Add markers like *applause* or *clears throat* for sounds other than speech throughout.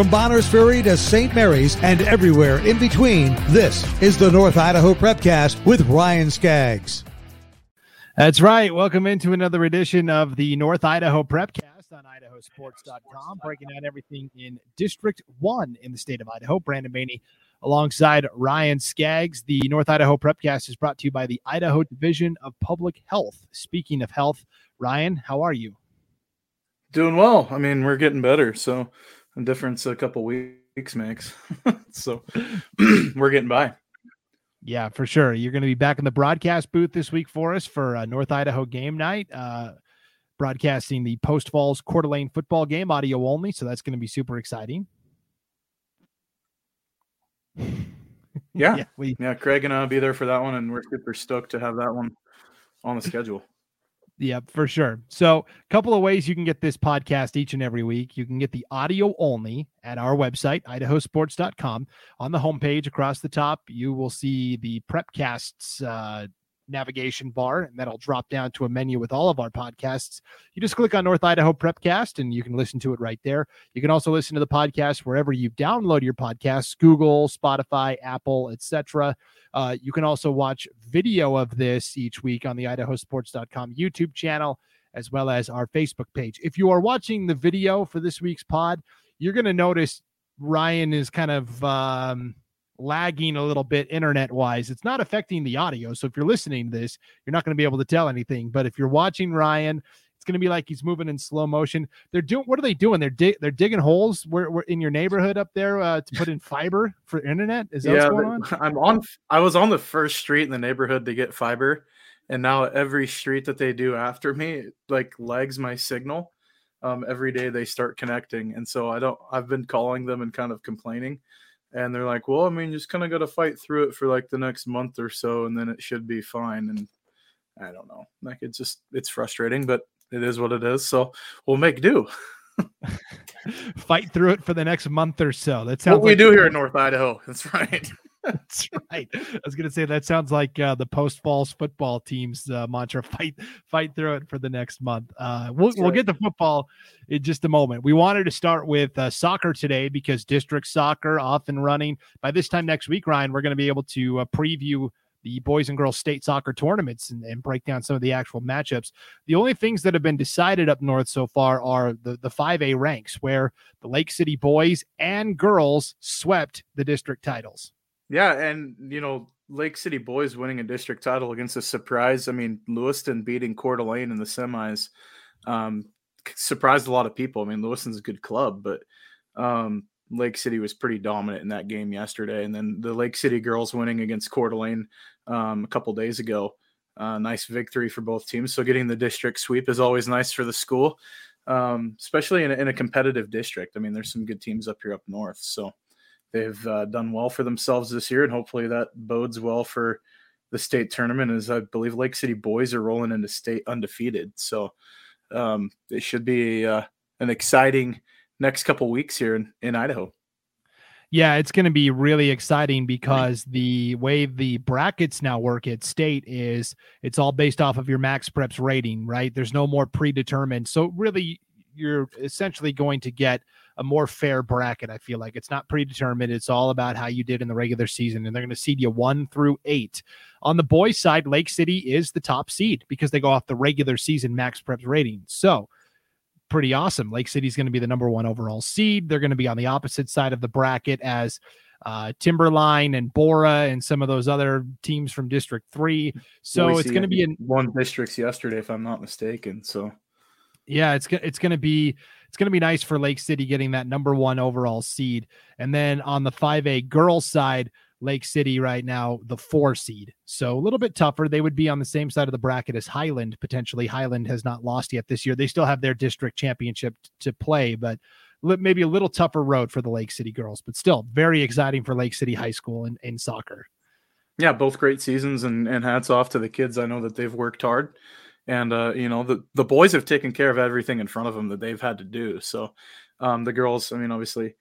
From Bonners Ferry to St. Mary's and everywhere in between, this is the North Idaho Prepcast with Ryan Scaggs. That's right. Welcome into another edition of the North Idaho Prepcast on idahosports.com, breaking down everything in District 1 in the state of Idaho. Brandon Baney alongside Ryan Scaggs. The North Idaho Prepcast is brought to you by the Idaho Division of Public Health. Speaking of health, Ryan, how are you? Doing well. I mean, we're getting better. So, difference a couple weeks makes. *laughs* so *clears throat* we're getting by. Yeah, for sure. You're going to be back in the broadcast booth this week for us for uh, North Idaho game night, uh, broadcasting the Post Falls Coeur d'Alene football game, audio only. So that's going to be super exciting. Yeah, *laughs* yeah, we, yeah. Craig and I'll be there for that one, and we're super stoked to have that one on the schedule. Yeah, for sure. So, a couple of ways you can get this podcast each and every week. You can get the audio only at our website, idahosports.com. On the homepage across the top, you will see the Prepcasts uh, navigation bar, and that'll drop down to a menu with all of our podcasts. You just click on North Idaho Prepcast, and you can listen to it right there. You can also listen to the podcast wherever you download your podcasts: Google, Spotify, Apple, etc. Uh, you can also watch video of this each week on the idahosports.com YouTube channel as well as our Facebook page. If you are watching the video for this week's pod, you're going to notice Ryan is kind of um, lagging a little bit internet wise. It's not affecting the audio. So if you're listening to this, you're not going to be able to tell anything. But if you're watching Ryan, it's going to be like he's moving in slow motion. They're doing what are they doing? They're dig- they're digging holes where, where in your neighborhood up there uh, to put in *laughs* fiber for internet. Is that yeah, what's going on? *laughs* I'm on. I was on the first street in the neighborhood to get fiber, and now every street that they do after me like lags my signal. Um, every day they start connecting, and so I don't. I've been calling them and kind of complaining and they're like, "Well, I mean, just kind of got to fight through it for like the next month or so, and then it should be fine." And I don't know, like it's just it's frustrating, but it is what it is. So we'll make do. *laughs* fight through it for the next month or so. That's what we do here in North Idaho. That's *laughs* right. *laughs* That's right. I was gonna say that sounds like uh, the post falls football team's uh, mantra: *laughs* fight, fight through it for the next month. Uh, we'll we'll get to football in just a moment. We wanted to start with uh, soccer today because district soccer off and running. By this time next week, Ryan, we're going to be able to uh, preview the boys and girls state soccer tournaments and, and, break down some of the actual matchups. The only things that have been decided up north so far are the, the 5A ranks, where the Lake City boys and girls swept the district titles. Yeah, and you know, Lake City boys winning a district title against a surprise. I mean, Lewiston beating Coeur d'Alene in the semis um, surprised a lot of people. I mean, Lewiston's a good club, but um, Lake City was pretty dominant in that game yesterday. And then the Lake City girls winning against Coeur d'Alene um, a couple days ago. Uh, nice victory for both teams. So getting the district sweep is always nice for the school, um, especially in a, in a competitive district. I mean, there's some good teams up here up north. So they've uh, done well for themselves this year, and hopefully that bodes well for the state tournament. As I believe Lake City boys are rolling into state undefeated, so um, it should be uh, an exciting next couple weeks here in, in Idaho. Yeah, it's going to be really exciting because the way the brackets now work at state is it's all based off of your max preps rating, right? There's no more predetermined. So really you're essentially going to get a more fair bracket. I feel like it's not predetermined. It's all about how you did in the regular season, and they're going to seed you one through eight. On the boys' side, Lake City is the top seed because they go off the regular season max preps rating. So pretty awesome. Lake City's going to be the number one overall seed. They're going to be on the opposite side of the bracket as uh, Timberline and Borah and some of those other teams from District Three. So Boise, it's going to be in one districts yesterday, if I'm not mistaken. So yeah, it's it's going to be it's going to be nice for Lake City getting that number one overall seed. And then on the 5A girls side, Lake City right now, the four seed. So a little bit tougher. They would be on the same side of the bracket as Highland, potentially. Highland has not lost yet this year. They still have their district championship to play, but maybe a little tougher road for the Lake City girls, but still very exciting for Lake City High School in, in soccer. Yeah, both great seasons and, and hats off to the kids. I know that they've worked hard and uh, you know the the boys have taken care of everything in front of them that they've had to do. So um, the girls, I mean, obviously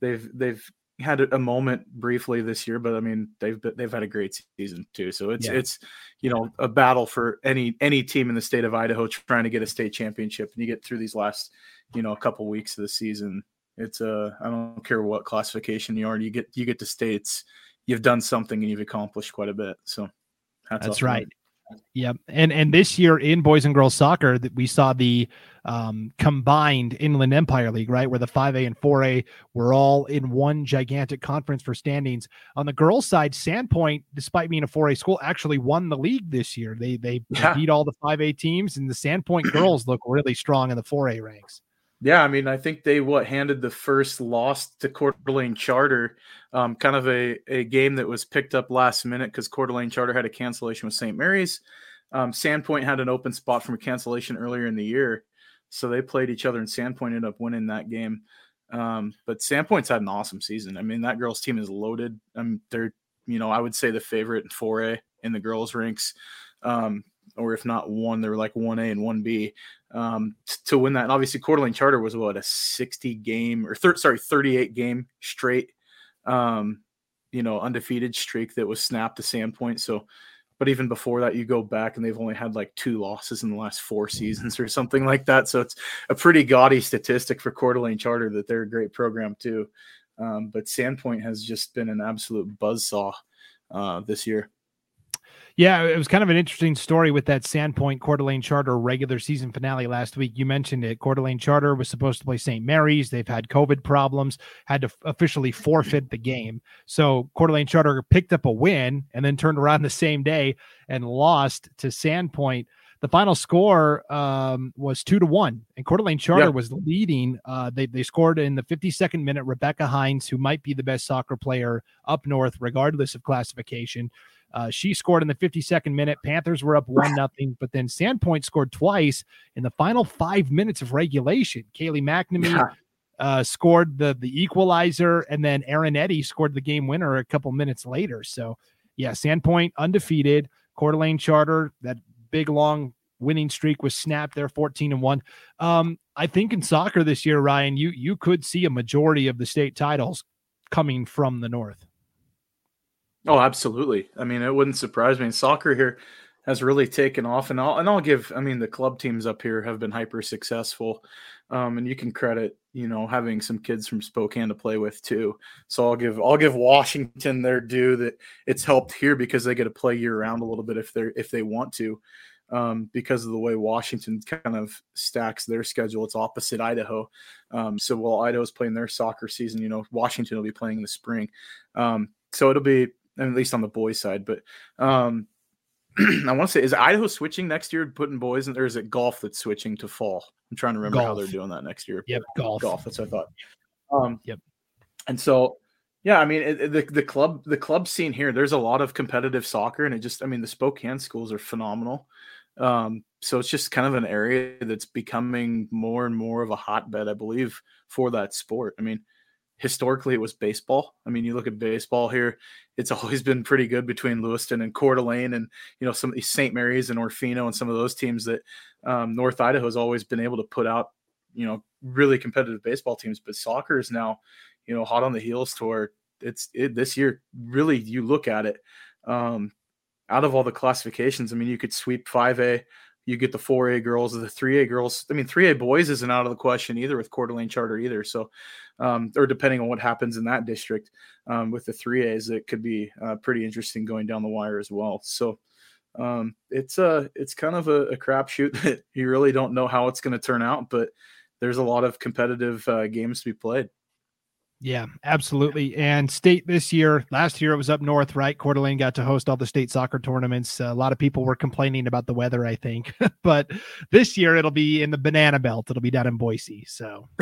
they've they've had a moment briefly this year, but I mean they've they've had a great season too. So it's yeah. it's you know a battle for any any team in the state of Idaho trying to get a state championship, and you get through these last you know a couple weeks of the season. It's a uh, I don't care what classification you are, you get you get to states, you've done something and you've accomplished quite a bit. So that's right. Yep. And and this year in boys and girls soccer that we saw the um, combined Inland Empire League, right, where the 5A and 4A were all in one gigantic conference for standings. On the girls' side, Sandpoint, despite being a 4A school, actually won the league this year. They they yeah. beat all the 5A teams, and the Sandpoint *clears throat* girls look really strong in the 4A ranks. Yeah, I mean, I think they what handed the first loss to Coeur d'Alene Charter, um, kind of a, a game that was picked up last minute because Coeur d'Alene Charter had a cancellation with St. Mary's. Um, Sandpoint had an open spot from a cancellation earlier in the year, so they played each other, and Sandpoint ended up winning that game. Um, but Sandpoint's had an awesome season. I mean, that girls' team is loaded. Um, they're, you know, I would say the favorite in 4A in the girls' ranks. Um, or if not one, they were like 1A and 1B um, t- to win that. And obviously, Coeur d'Alene Charter was what a 60 game or thir- sorry, 38 game straight, um, you know, undefeated streak that was snapped to Sandpoint. So, but even before that, you go back and they've only had like two losses in the last four seasons or something like that. So it's a pretty gaudy statistic for Coeur d'Alene Charter that they're a great program too. Um, but Sandpoint has just been an absolute buzzsaw uh, this year. Yeah, it was kind of an interesting story with that Sandpoint Coeur d'Alene Charter regular season finale last week. You mentioned it. Coeur d'Alene Charter was supposed to play St. Mary's. They've had COVID problems, had to officially forfeit the game. So Coeur d'Alene Charter picked up a win and then turned around *laughs* the same day and lost to Sandpoint. The final score um, was two to one, and Coeur d'Alene Charter yep. was leading. Uh, they they scored in the 52nd minute. Rebecca Hines, who might be the best soccer player up north, regardless of classification, uh, she scored in the 52nd minute. Panthers were up one nothing, but then Sandpoint scored twice in the final five minutes of regulation. Kaylee McNamee yeah. uh, scored the the equalizer, and then Aaron Eddy scored the game winner a couple minutes later. So, yeah, Sandpoint undefeated. Coeur d'Alene Charter that big long winning streak was snapped there 14 and 1 um, i think in soccer this year ryan you you could see a majority of the state titles coming from the north Oh, absolutely. I mean, it wouldn't surprise me. Soccer here has really taken off, and I'll and I'll give. I mean, the club teams up here have been hyper successful, um, and you can credit you know having some kids from Spokane to play with too. So I'll give I'll give Washington their due that it's helped here because they get to play year round a little bit if they're if they want to. Um, because of the way Washington kind of stacks their schedule. It's opposite Idaho. Um, so while Idaho's playing their soccer season, you know, Washington will be playing in the spring. Um, so it'll be at least on the boys side. But um, *clears throat* I want to say, is Idaho switching next year, putting boys, in, or is it golf that's switching to fall? I'm trying to remember golf. how they're doing that next year. Yep, golf. Golf. That's what I thought. Um, yep. And so, yeah, I mean, it, the the club the club scene here. There's a lot of competitive soccer, and it just, I mean, the Spokane schools are phenomenal. Um, so it's just kind of an area that's becoming more and more of a hotbed, I believe, for that sport. I mean, historically it was baseball. I mean, you look at baseball here, it's always been pretty good between Lewiston and Coeur d'Alene and, you know, some of these St. Mary's and Orofino and some of those teams that um, North Idaho has always been able to put out, you know, really competitive baseball teams. But soccer is now, you know, hot on the heels to where it's it, this year, really, you look at it um, out of all the classifications. I mean, you could sweep 5A, you get the 4A girls, or the 3A girls. I mean, 3A boys isn't out of the question either with Coeur d'Alene Charter either. So, um, or depending on what happens in that district um, with the 3As, it could be uh, pretty interesting going down the wire as well. So, um, it's a uh, it's kind of a, a crapshoot *laughs* that you really don't know how it's going to turn out, but there's a lot of competitive uh, games to be played. Yeah, absolutely. And state this year, last year it was up north, right? Coeur d'Alene got to host all the state soccer tournaments. A lot of people were complaining about the weather, I think, *laughs* but this year it'll be in the banana belt. It'll be down in Boise. So *laughs*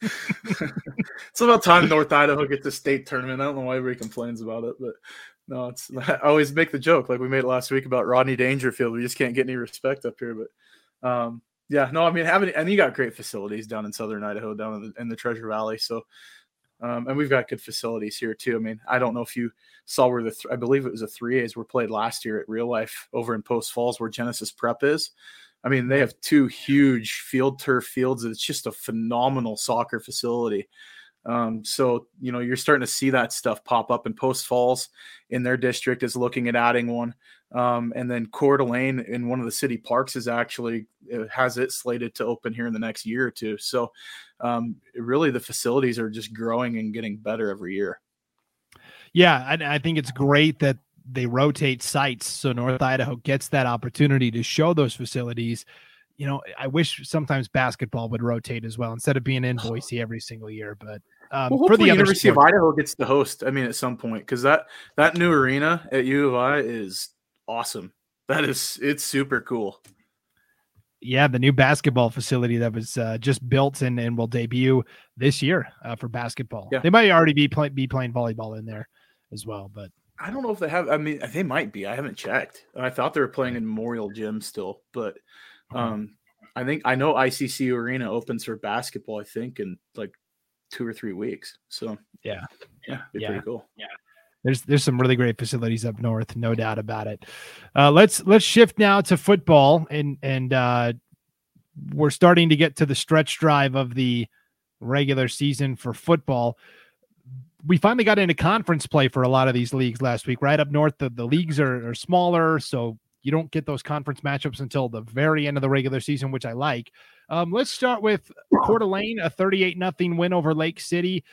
it's about time North Idaho gets a state tournament. I don't know why everybody complains about it, but no, it's *laughs* I always make the joke like we made last week about Rodney Dangerfield. We just can't get any respect up here, but um, yeah, no, I mean having and you got great facilities down in southern Idaho, down in the, in the Treasure Valley. So, um, and we've got good facilities here too. I mean, I don't know if you saw where the th- I believe it was a three A's were played last year at Real Life over in Post Falls, where Genesis Prep is. I mean, they have two huge field turf fields. It's just a phenomenal soccer facility. Um, so you know you're starting to see that stuff pop up. And Post Falls in their district is looking at adding one, um, and then Coeur d'Alene in one of the city parks is actually it has it slated to open here in the next year or two. So um, really, the facilities are just growing and getting better every year. Yeah, I, I think it's great that they rotate sites so North Idaho gets that opportunity to show those facilities you know, I wish sometimes basketball would rotate as well instead of being *sighs* in Boise every single year. But um, well, for the University of Idaho gets to host. I mean, at some point, because that that new arena at U of I is awesome. That is it's super cool. Yeah, the new basketball facility that was uh, just built and, and will debut this year uh, for basketball. Yeah. They might already be play, be playing volleyball in there as well, but I don't know if they have. I mean, they might be. I haven't checked. I thought they were playing in Memorial Gym still, but um, I think I know ICC Arena opens for basketball. I think in like two or three weeks. So yeah, yeah, yeah, pretty cool. Yeah, there's there's some really great facilities up north, no doubt about it. Uh, let's let's shift now to football, and and uh, we're starting to get to the stretch drive of the regular season for football. We finally got into conference play for a lot of these leagues last week. Right up north, the, the leagues are, are smaller, so you don't get those conference matchups until the very end of the regular season, which I like. Um, let's start with Coeur d'Alene, a 38 nothing win over Lake City.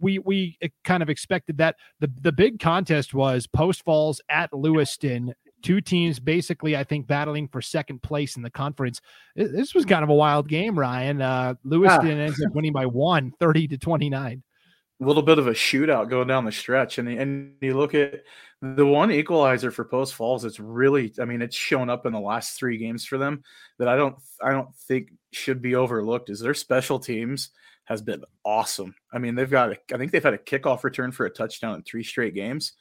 We we kind of expected that. The the big contest was Post Falls at Lewiston. Two teams basically, I think, battling for second place in the conference. This was kind of a wild game, Ryan. Uh, Lewiston yeah. ends up winning by one, 30 to 29 a little bit of a shootout going down the stretch. And, and you look at the one equalizer for Post Falls, it's really, I mean, it's shown up in the last three games for them that I don't, I don't think should be overlooked is their special teams has been awesome. I mean, they've got, a, I think they've had a kickoff return for a touchdown in three straight games.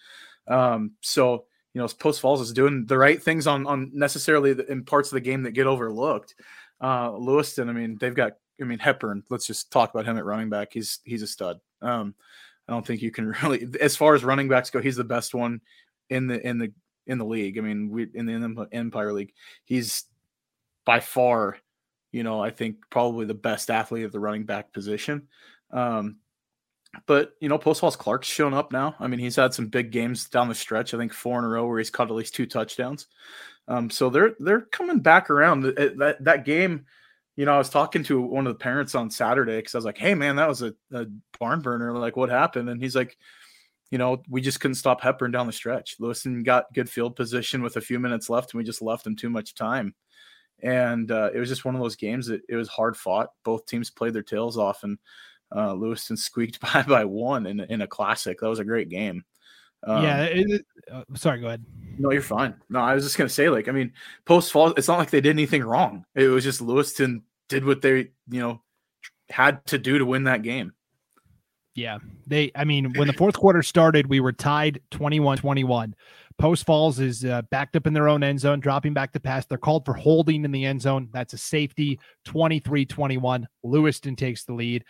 Um, so, you know, Post Falls is doing the right things on, on necessarily in parts of the game that get overlooked. Uh, Lewiston, I mean, they've got, I mean, Hepburn, let's just talk about him at running back. He's, he's a stud. Um, I don't think you can *laughs* really, as far as running backs go, he's the best one in the in the in the league. I mean, we in the Empire League, he's by far, you know, I think probably the best athlete at the running back position. Um, but you know, Post Falls Clark's shown up now. I mean, he's had some big games down the stretch. I think four in a row where he's caught at least two touchdowns. Um, so they're they're coming back around. That that game you know, I was talking to one of the parents on Saturday because I was like, "Hey, man, that was a, a, barn burner. Like, what happened?" And he's like, "You know, we just couldn't stop Hepburn down the stretch. Lewiston got good field position with a few minutes left, and we just left them too much time. And uh, it was just one of those games that it was hard fought. Both teams played their tails off, and uh, Lewiston squeaked *laughs* by by one in in a classic. That was a great game. Um, yeah. It, uh, sorry. Go ahead. No, you're fine. No, I was just gonna say, like, I mean, post fall, it's not like they did anything wrong. It was just Lewiston did what they, you know, had to do to win that game. Yeah. They, I mean, when the fourth quarter started, we were tied 21 21. Post Falls is uh, backed up in their own end zone, dropping back to pass. They're called for holding in the end zone. That's a safety 23 21. Lewiston takes the lead.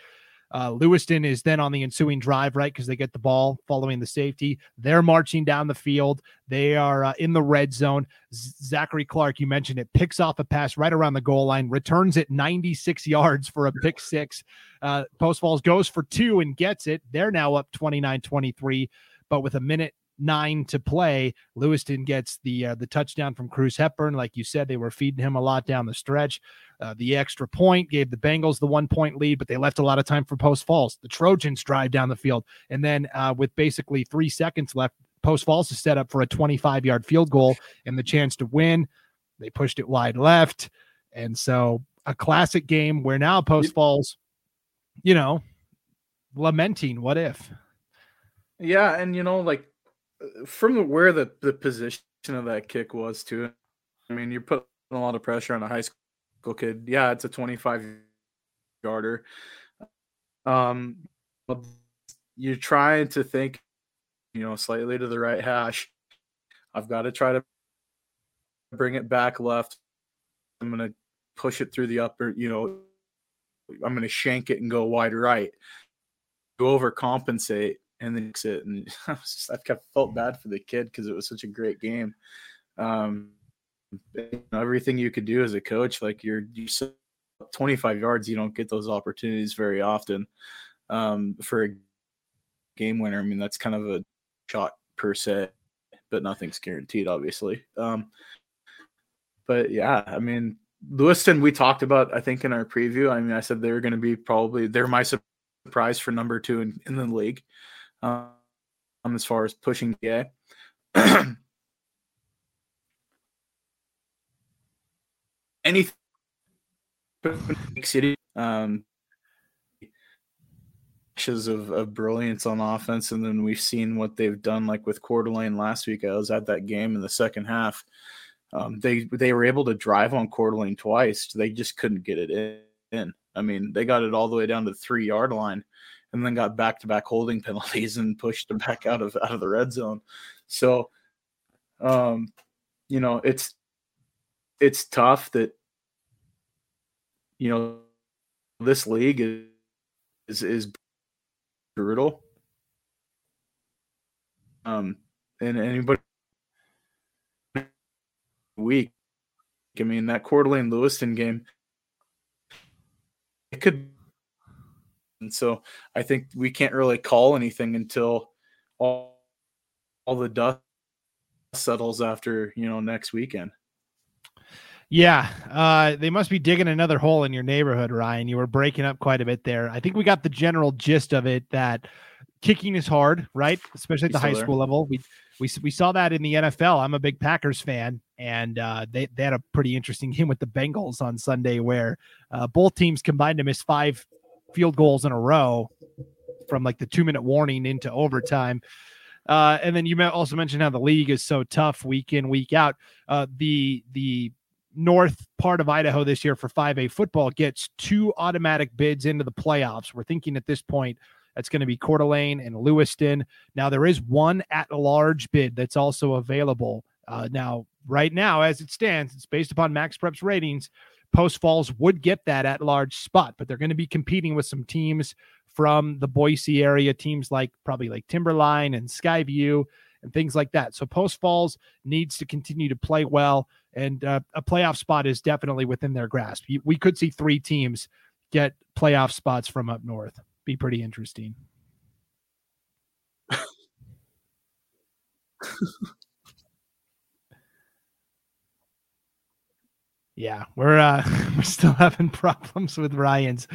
Uh, Lewiston is then on the ensuing drive, right? Because they get the ball following the safety. They're marching down the field. They are uh, in the red zone. Zachary Clark, you mentioned it, picks off a pass right around the goal line, returns it 96 *laughs* yards for a pick six. Uh, Post Falls goes for two and gets it. They're now up 29 23, but with a minute nine to play. Lewiston gets the uh, the touchdown from Cruz Hepburn. Like you said, they were feeding him a lot down the stretch. Uh, the extra point gave the Bengals the one point lead, but they left a lot of time for Post Falls. The Trojans drive down the field, and then uh, with basically three seconds left, Post Falls is set up for a 25 yard field goal and the chance to win. They pushed it wide left, and so a classic game where now Post Falls, you know, lamenting what if. Yeah, and you know, like from where the the position of that kick was too. I mean, you're putting a lot of pressure on a high school kid. Yeah, it's a 25 yarder. Um, you're trying to think, you know, slightly to the right hash. I've got to try to bring it back left. I'm gonna push it through the upper. You know, I'm gonna shank it and go wide right. Go overcompensate and then it. And *laughs* I was just, I kept felt bad for the kid because it was such a great game. Um, you know, everything you could do as a coach, like you're you 25 yards, you don't get those opportunities very often. um, for a game winner. I mean, that's kind of a shot per se, but nothing's guaranteed, obviously. Um, but yeah, I mean, Lewiston, we talked about, I think, in our preview. I mean, I said they were going to be probably, they're my surprise for number two in, in the league um, as far as pushing GA. *clears throat* Anything City, um, of, of brilliance on offense, and then we've seen what they've done, like with Coeur d'Alene last week. I was at that game in the second half. Um, they they were able to drive on Coeur d'Alene twice. They just couldn't get it in. I mean, they got it all the way down to the three yard line, and then got back to back holding penalties and pushed them back out of out of the red zone. So, um, you know, it's it's tough that you know this league is is, brutal. Um, and anybody week. I mean, that Coeur d'Alene Lewiston game, it could. And so I think we can't really call anything until all, all the dust settles after, you know, next weekend. Yeah, uh, they must be digging another hole in your neighborhood, Ryan. You were breaking up quite a bit there. I think we got the general gist of it that kicking is hard, right? Especially at the high there. school level. We we we saw that in the NFL. I'm a big Packers fan, and uh, they they had a pretty interesting *laughs* game with the Bengals on Sunday, where uh, both teams combined to miss five field goals in a row from like the two minute warning into overtime. Uh, and then you also mentioned how the league is so tough week in week out. Uh, the the north part of Idaho this year for 5A football gets two automatic bids into the playoffs. We're thinking at this point that's going to be Coeur d'Alene and Lewiston. Now, there is one at large bid that's also available. Uh, now, right now, as it stands, it's based upon Max Prep's ratings. Post Falls would get that at large spot, but they're going to be competing with some teams from the Boise area, teams like probably like Timberline and Skyview and things like that. So Post Falls needs to continue to play well, and uh, a playoff spot is definitely within their grasp. We could see three teams get playoff spots from up north be pretty interesting. *laughs* yeah, we're uh *laughs* we're still having problems with Ryan's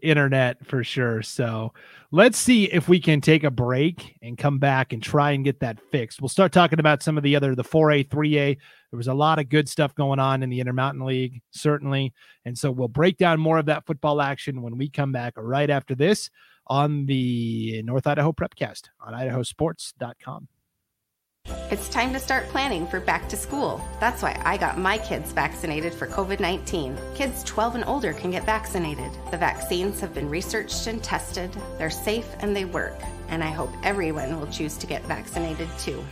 internet for sure. So let's see if we can take a break and come back and try and get that fixed. We'll start talking about some of the other the 4A, 3A. There was a lot of good stuff going on in the Intermountain League, certainly. And so we'll break down more of that football action when we come back right after this on the North Idaho Prepcast on idahosports.com. It's time to start planning for back to school. That's why I got my kids vaccinated for COVID 19. Kids 12 and older can get vaccinated. The vaccines have been researched and tested, they're safe and they work. And I hope everyone will choose to get vaccinated too.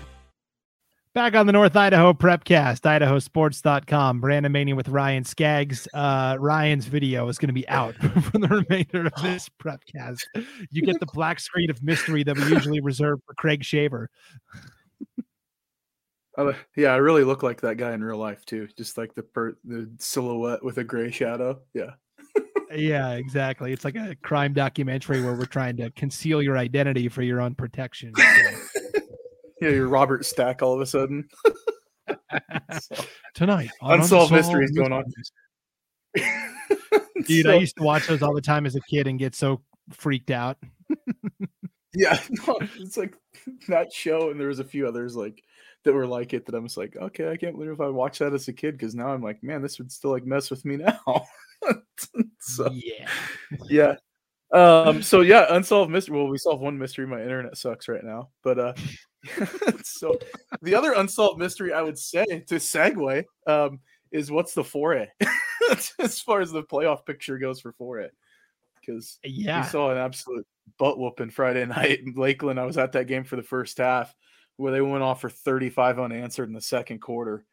Back on the North Idaho Prepcast, idahosports.com. Brandon Baney with Ryan Scaggs. Uh, Ryan's video is going to be out *laughs* for the remainder of this Prepcast. You get the black screen of mystery that we usually reserve for Craig Shaver. *laughs* Uh, yeah, I really look like that guy in real life too. Just like the per- the silhouette with a gray shadow. Yeah. yeah, exactly. It's like a crime documentary where we're trying to conceal your identity for your own protection. So. *laughs* yeah, you're Robert Stack all of a sudden. so, *laughs* Tonight, unsolved mysteries going on. *laughs* Dude, so, I used to watch those all the time as a kid and get so freaked out. Yeah, *laughs* no, it's like that show, and there was a few others like that were like it that I'm just like, okay, I can't believe if I watched that as a kid because now I'm like, man, this would still like mess with me now. *laughs* so yeah, yeah. Um, so yeah, unsolved mystery. Well, we solved one mystery. My internet sucks right now, but uh, *laughs* so the other unsolved mystery I would say to segue um, is what's the 4A as far as the playoff picture goes for 4A because yeah, we saw an absolute butt whooping Friday *laughs* night in Lakeland. I was at that game for the first half where they went off for 35 unanswered in the second quarter.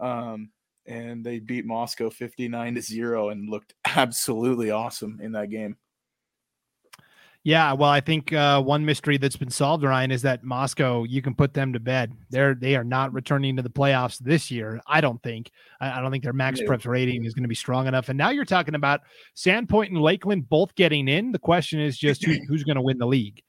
Um, and they beat Moscow 59 to 0 and looked absolutely awesome in that game. Yeah, well, I think uh, one mystery that's been solved, Ryan, is that Moscow. You can put them to bed. They're they are not returning to the playoffs this year. I don't think. I, I don't think their max no. preps rating is going to be strong enough. And now you're talking about Sandpoint and Lakeland both getting in. The question is just who, *clears throat* who's going to win the league.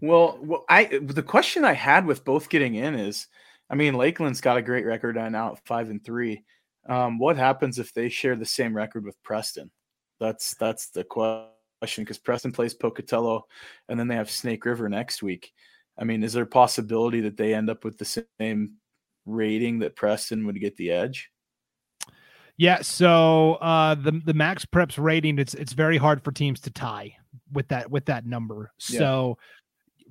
Well, well, I the question I had with both getting in is, I mean, Lakeland's got a great record on out five and three. Um, what happens if they share the same record with Preston? That's that's the question question because Preston plays Pocatello and then they have Snake River next week. I mean, is there a possibility that they end up with the same rating that Preston would get the edge? Yeah, so uh, the the max preps rating it's it's very hard for teams to tie with that with that number. Yeah. So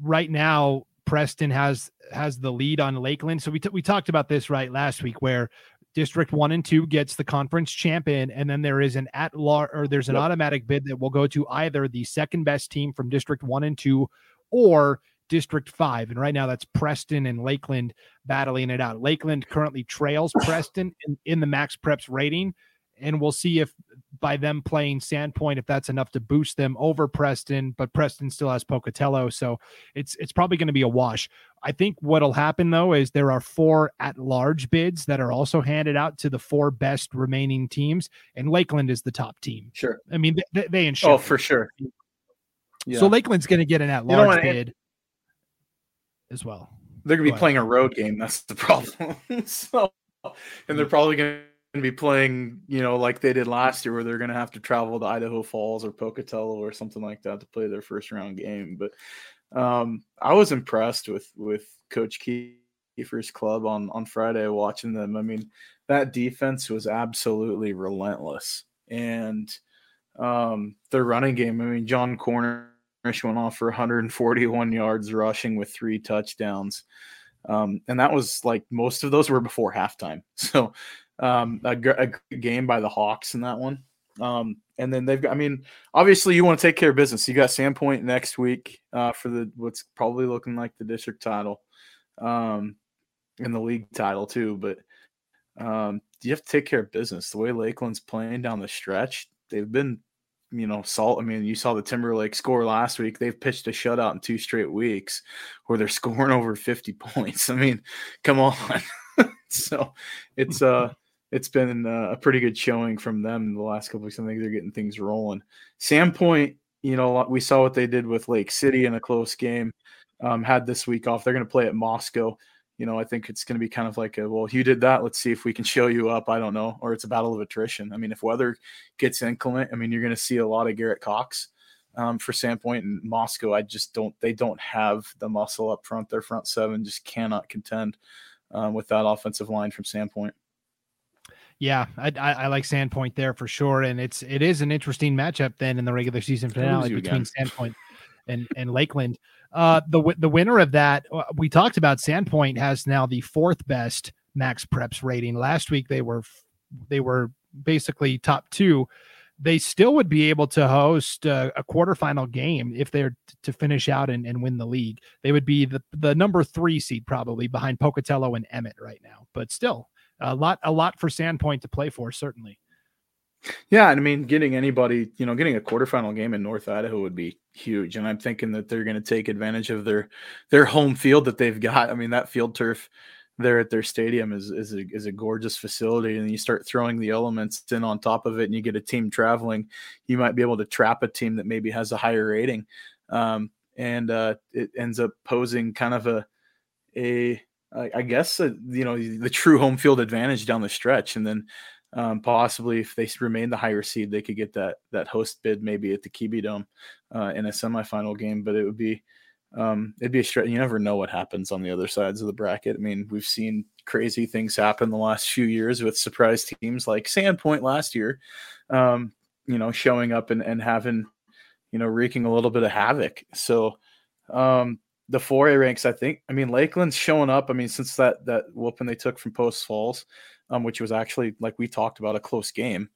right now Preston has has the lead on Lakeland. So we t- we talked about this right last week where District one and two gets the conference champion, and then there is an at large or there's an yep. automatic bid that will go to either the second best team from District one and two or District five. And right now that's Preston and Lakeland battling it out. Lakeland currently trails *laughs* Preston in, in the max preps rating and we'll see if by them playing Sandpoint, if that's enough to boost them over Preston. But Preston still has Pocatello, so it's it's probably going to be a wash. I think what'll happen though is there are four at-large bids that are also handed out to the four best remaining teams, and Lakeland is the top team. Sure, I mean they, they ensure. Oh, for sure. Yeah. So Lakeland's going to get an at-large you know bid as well. They're going to be playing a road game. That's the *laughs* problem. so, and they're mm. probably going to be playing, you know, like they did last year, where they're going to have to travel to Idaho Falls or Pocatello or something like that to play their first round game. But um, I was impressed with with Coach Kiefer's club on on Friday watching them. I mean, that defense was absolutely relentless, and um, their running game. I mean, John Cornish went off for 141 yards rushing with three touchdowns. Um, and that was like most of those were before halftime. *laughs* So um, a, a game by the Hawks in that one. Um, and then they've got, I mean, obviously you want to take care of business. You got Sandpoint next week uh, for the what's probably looking like the district title um, and the league title too. But um, you have to take care of business. The way Lakeland's playing down the stretch, they've been, you know, salt. I mean, you saw the Timberlake score last week. They've pitched a shutout in two straight weeks where they're *laughs* scoring over 50 points. I mean, come on. *laughs* so it's, uh, it's been uh, a pretty good showing from them the last couple weeks. I think they're getting things rolling. Sandpoint, you know, we saw what they did with Lake City in a close game. Um, had this week off. They're going to play at Moscow. You know, I think it's going to be kind of like a well, you did that. Let's see if we can show you up. I don't know, or it's a battle of attrition. I mean, if weather gets inclement, I mean, you're going to see a lot of Garrett Cox um, for Sandpoint and Moscow. I just don't. They don't have the muscle up front. Their front seven just cannot contend um, with that offensive line from Sandpoint. Yeah, I, I, I, like Sandpoint there for sure, and it's it is an interesting matchup then in the regular season finale between again. Sandpoint and and Lakeland. Uh, the the winner of that uh, we talked about. Sandpoint has now the fourth best max preps rating. Last week they were they were basically top two. They still would be able to host a, a quarterfinal game if they're t- to finish out and, and win the league. They would be the, the number three seed probably behind Pocatello and Emmett right now. But still, a lot a lot for Sandpoint to play for, certainly. Yeah, and I mean, getting anybody, you know, getting a quarterfinal game in North Idaho would be huge. And I'm thinking that they're going to take advantage of their their home field that they've got. I mean, that field turf there at their stadium is is a, is a gorgeous facility, and you start throwing the elements in on top of it, and you get a team traveling. You might be able to trap a team that maybe has a higher rating, um, and uh, it ends up posing kind of a a I, I guess uh, you know the true home field advantage down the stretch, and then um, possibly if they remain the higher seed, they could get that that host bid maybe at the Kibbie Dome uh, in a semifinal game. But it would be um, it'd be a stretch. You never know what happens on the other sides of the bracket. I mean, we've seen crazy things happen the last few years with surprise teams like Sandpoint last year. Um, you know, showing up and, and having you know wreaking a little bit of havoc. So um, the 4A ranks, I think. I mean, Lakeland's showing up. I mean, since that that whooping they took from Post Falls, um, which was actually like we talked about a close game.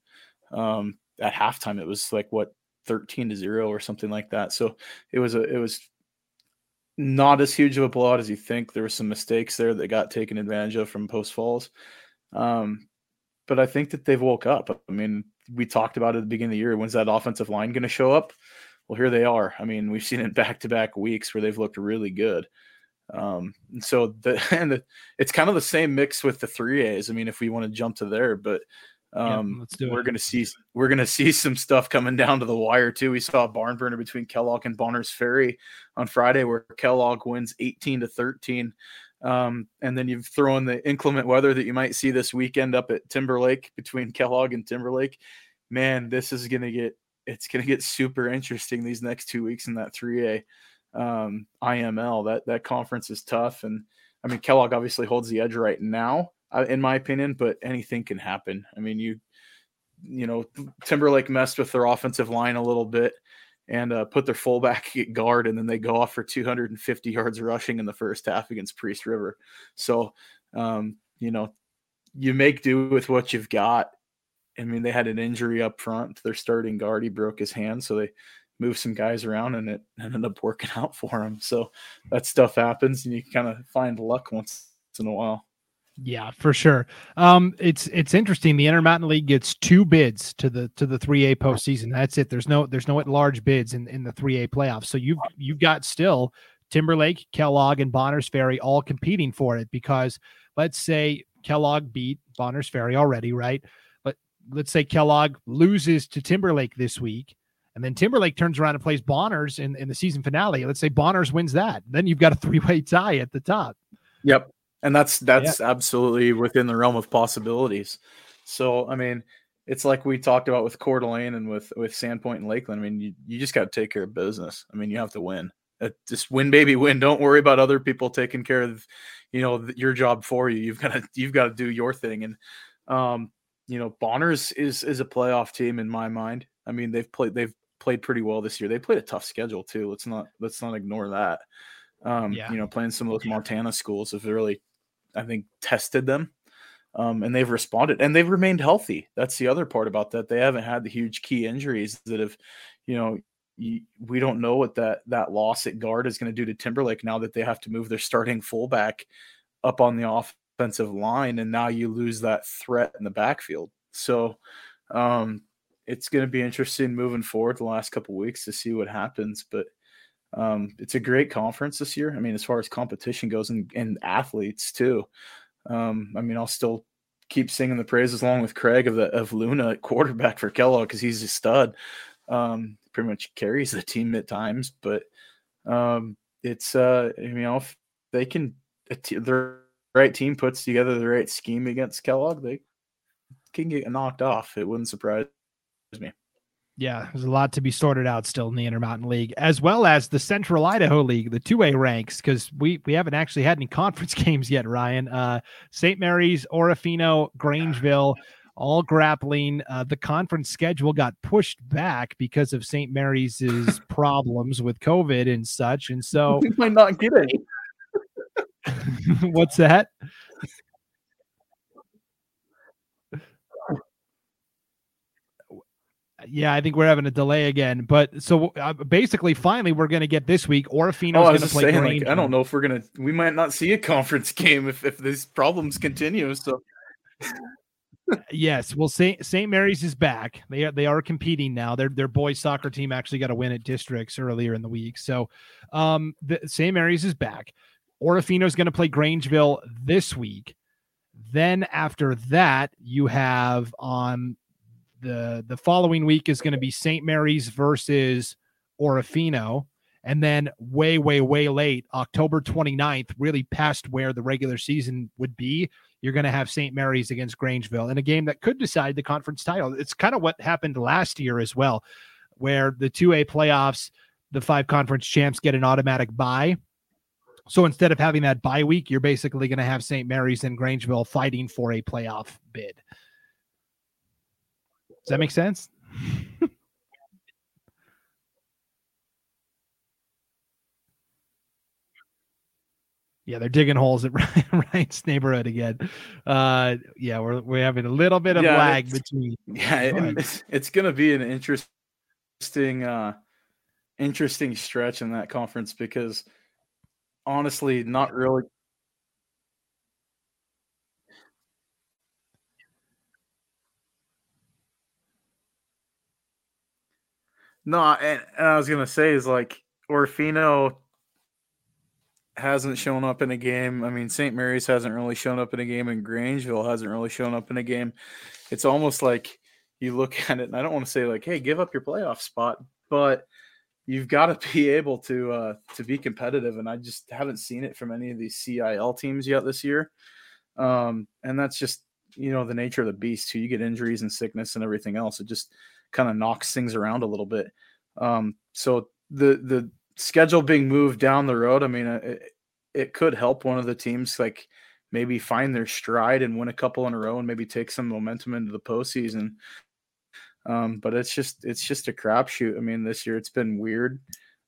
Um, at halftime, it was like what 13 to zero or something like that. So it was a it was not as huge of a blowout as you think. There were some mistakes there that got taken advantage of from Post Falls. Um, but I think that they've woke up. I mean, we talked about at the beginning of the year. When's that offensive line going to show up? Well, here they are. I mean, we've seen it back to back weeks where they've looked really good. Um, and so the *laughs* and the, it's kind of the same mix with the three A's. I mean, if we want to jump to there, but um, yeah, we're going to see we're going to see *laughs* some stuff coming down to the wire too. We saw a barn burner between Kellogg and Bonners Ferry on Friday, where Kellogg wins 18 to 13. Um, and then you've thrown the inclement weather that you might see this weekend up at Timberlake between *laughs* Kellogg and Timberlake. Man, this is going to get it's going to get super interesting these next two weeks in that 3A um, IML. That that conference is tough, and I mean Kellogg obviously holds the edge right now, uh, in my opinion, but anything can happen. I mean you you know Timberlake messed with their offensive line a little bit and uh, put their fullback at *laughs* guard, and then they go off for 250 yards rushing in the first half against Priest River. So, um, you know, you make do with what you've got. I mean, they had an injury up front. Their starting guard, he broke his hand, so they moved some guys around, and it ended up working *laughs* out for him. So that stuff happens, and you kind of find luck once in a while. Yeah, for sure. Um, it's it's interesting. The Intermountain League gets two bids to the to the three A postseason. That's it. There's no there's no at large bids in in the three A playoffs. So you've you've got still Timberlake, Kellogg, and Bonners Ferry all competing for it because let's say Kellogg beat Bonners Ferry already, right? Let's say Kellogg loses to Timberlake this week, and then Timberlake turns around and plays Bonners in, in the season finale. Let's say Bonners wins that. Then you've got a *laughs* three way tie at the top. Yep and that's that's yeah. absolutely within the realm of possibilities. So I mean, it's like we talked about with Coeur d'Alene and with with Sandpoint and Lakeland. I mean, you, you just got to take care of business. I mean, you have to win. Uh, just win, baby, win. Don't worry about other people taking care of, you know, your job for you. You've got to you've got to do your thing. And um, you know, Bonners is is a playoff team in my mind. I mean, they've played they've played pretty well this year. They played a tough schedule too. Let's not let's not ignore that. Um, yeah. you know, playing some of those Montana schools have really I think, tested them. Um, and they've responded and they've remained healthy. That's the other part about that. They haven't had the huge key injuries that have, you know, you, we don't know what that that loss at guard is going to do to Timberlake now that they have to move their starting fullback up on the offensive line, and now you lose that threat in the backfield. So um, it's going to be interesting moving forward the last couple weeks to see what happens. But um, it's a great conference this year. I mean, as far as competition goes and, and athletes too. Um, I mean, I'll still keep singing the praises along with Craig of the of Luna quarterback for Kellogg because he's a stud. Um, pretty much carries the team at times, but um, it's uh, you know if they can the right team puts together the right scheme against Kellogg, they can get knocked off. It wouldn't surprise me yeah, there's a lot to be sorted out still in the Intermountain League, as well as the Central Idaho League, the two A ranks, because we we haven't actually had any *laughs* conference games yet. Ryan, uh, St. Mary's, Orofino, Grangeville, all grappling. Uh, the conference schedule got pushed back because of St. Mary's *laughs* problems with COVID and such, and so we might not get any. *laughs* What's that? Yeah, I think we're having a delay again. But so uh, basically, finally, we're going to get this week. Orofino oh, going to play. Saying, like, I don't know if we're going to. We might not see a conference *laughs* game if if these problems continue. So. yes, well, Saint Saint Mary's is back. They are they are competing now. Their their boys soccer team actually got a win at districts earlier in the week. So, um, the Saint Mary's is back. Orofino is going to play Grangeville this week. Then after that, you have on the the following week is going to be St. Mary's versus Orofino. And then way, way, way late, October 29th, really past where the regular season would be, you're going to have St. Mary's against Grangeville in a game that could decide the conference title. It's kind of what happened last year as well, where the 2A playoffs, the five conference champs get an automatic bye. So instead of having that bye week, you're basically going to have St. Mary's and Grangeville fighting for a playoff bid. Does that make sense? *laughs* yeah, they're digging holes at *laughs* Ryan's neighborhood again. Uh, yeah, we're we're having a little bit of yeah, lag between. *laughs* Yeah, it's, it's going to be an interesting, uh, interesting stretch in that conference because honestly, not really No, and, and I was gonna say is like Orofino hasn't shown up in a game. I mean, St. Mary's hasn't really shown up in a game, and Grangeville hasn't really shown up in a game. It's almost like you look *laughs* at it, and I don't want to say like, "Hey, give up your playoff spot," but you've got to *laughs* be able to uh, to be competitive, and I just haven't seen it from any of these CIL teams yet this year. Um, and that's just you know the nature of the beast. Too, you get injuries and sickness and everything else. It just kind of knocks things around a little bit. Um, so the the schedule being moved down the road, I mean, uh, it, it could help one of the teams like maybe find their stride and win a couple in a row and maybe take some momentum into the postseason. Um, but it's just it's just a crapshoot. I mean, this year it's been weird.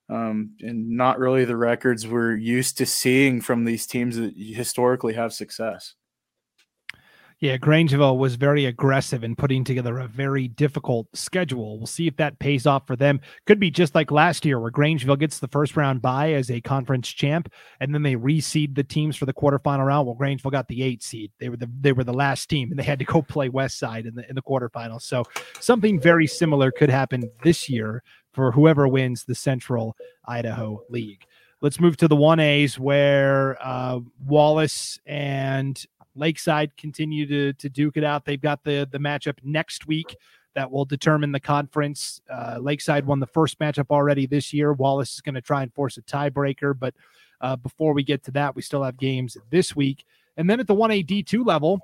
Um, and not really the records we're used to seeing from these teams that historically have success. Yeah, Grangeville was very aggressive in putting together a very difficult schedule. We'll see if that pays off for them. Could be just like last year, where Grangeville gets the first round bye as a conference champ, and then they reseed the teams for the quarterfinal round. Well, Grangeville got the eight seed. They were the they were the last team, and they had to go play West Side in the in the quarterfinals. So something very similar could happen this year for whoever wins the Central Idaho League. Let's move to the 1As where uh, Wallace and Lakeside continue to to duke it out. They've got the the matchup next week that will determine the conference. Uh, Lakeside won the first matchup already this year. Wallace is going to try and force a tiebreaker, but uh, before we get to that, we still have games this week. And then at the 1A D2 level,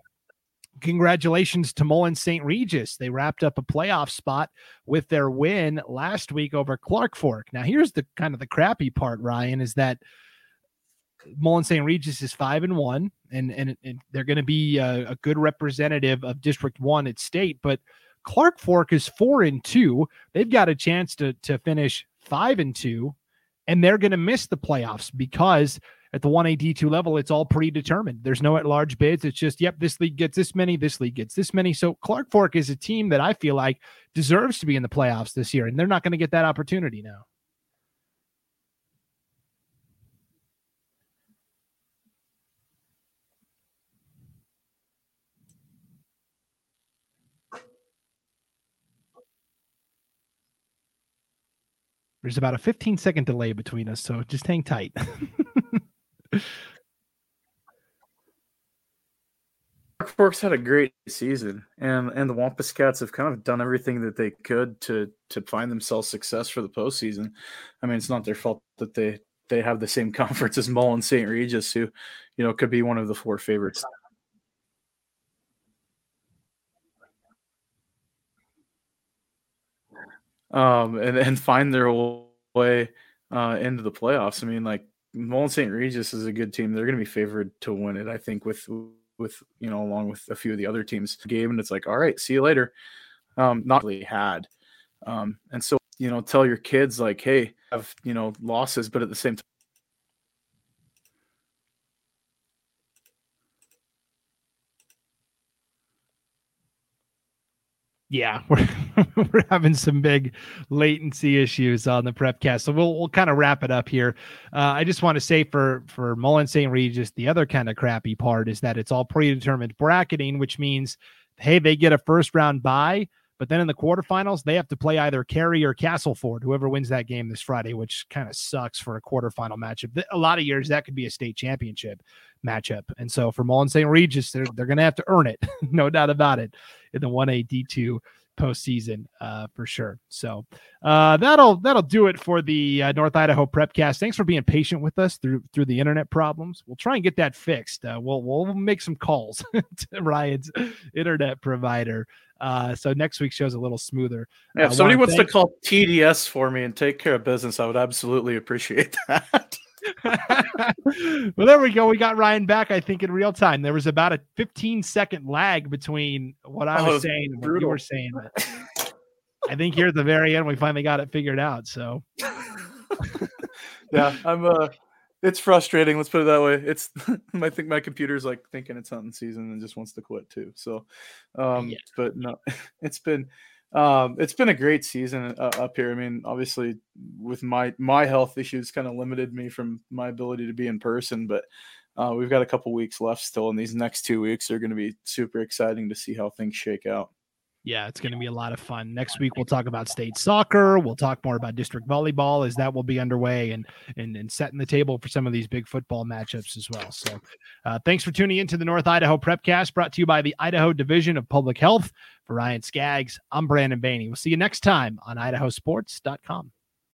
congratulations to Mullan St. Regis. They wrapped up a playoff spot with their win last week over Clark Fork. Now, here's the kind of the crappy part, Ryan, is that Mullan St. Regis is five and one, and and, and they're going to be a, a, good representative of District One at state. But Clark Fork is four and two. They've got a chance to to finish five and two, and they're going to miss the playoffs because at the one A D two level, it's all predetermined. There's no at large bids. It's just yep, this league gets this many, this league gets this many. So Clark Fork is a team that I feel like deserves to be in the playoffs this year, and they're not going to get that opportunity now. There's about a 15 second delay between us, so just hang tight. *laughs* Forks had a great season, and and the Wampus Cats have kind of done everything that they could to to find themselves success for the postseason. I mean, it's not their fault that they they have the same *laughs* conference as Mullan St. Regis, who, you know, could be one of the four favorites. Um, and and find their way uh, into the playoffs. I mean, like Mullan St. Regis is a good team. They're going to be favored to win it. I think with with you know along with a few of the other teams game, and it's like, all right, see you later. Um, not really had, um, and so you know, tell your kids like, hey, have you know losses, but at the same time yeah, *laughs* we're we're having some big latency issues on the prepcast, so we'll we'll kind of wrap it up here. Uh, I just want to say for for Mullan St. Regis, the other kind of crappy part is that it's all predetermined bracketing, which means hey, they get a first round bye, but then in the quarterfinals they have to play either Carey or Castleford, whoever wins that game this Friday, which kind of sucks for a quarterfinal matchup. A lot of years that could be a state championship matchup, and so for Mullan St. Regis, they're they're going to have to earn it, *laughs* no doubt about it in the 1A D2 postseason uh, for sure. So uh, that'll that'll do it for the uh, North Idaho Prepcast. Thanks for being patient with us through through the internet problems. We'll try and get that fixed. Uh, we'll we'll make some calls *laughs* to Ryan's internet provider. Uh, so next week's show's a little smoother. Yeah, if somebody wants thank- to call TDS for me and take care of business, I would absolutely appreciate *laughs* that. *laughs* well, there we go. We got Ryan back, I think, in real time. There was about a 15 second lag between what I was oh, saying and what you were saying. I think here at the very end, we finally got it figured out. So, *laughs* yeah, I'm. uh It's frustrating. Let's put it that way. It's. *laughs* I think my computer's like thinking it's hunting season and just wants to quit too. So, um, yeah. but no, it's been um, it's been a great season uh, up here. I mean, obviously, with my my health issues, kind of limited me from my ability to be in person. But uh, we've got a couple weeks left still, and these next two weeks are going to be super exciting to see how things shake out. Yeah, it's going to be a lot of fun. Next week we'll talk about state soccer. We'll talk more about district volleyball as that will be underway and and, and setting the table for some of these big football matchups as well. So, uh, thanks for tuning into the North Idaho Prepcast, brought to you by the Idaho Division of Public Health. For Ryan Scaggs, I'm Brandon Baney. We'll see you next time on IdahoSports.com.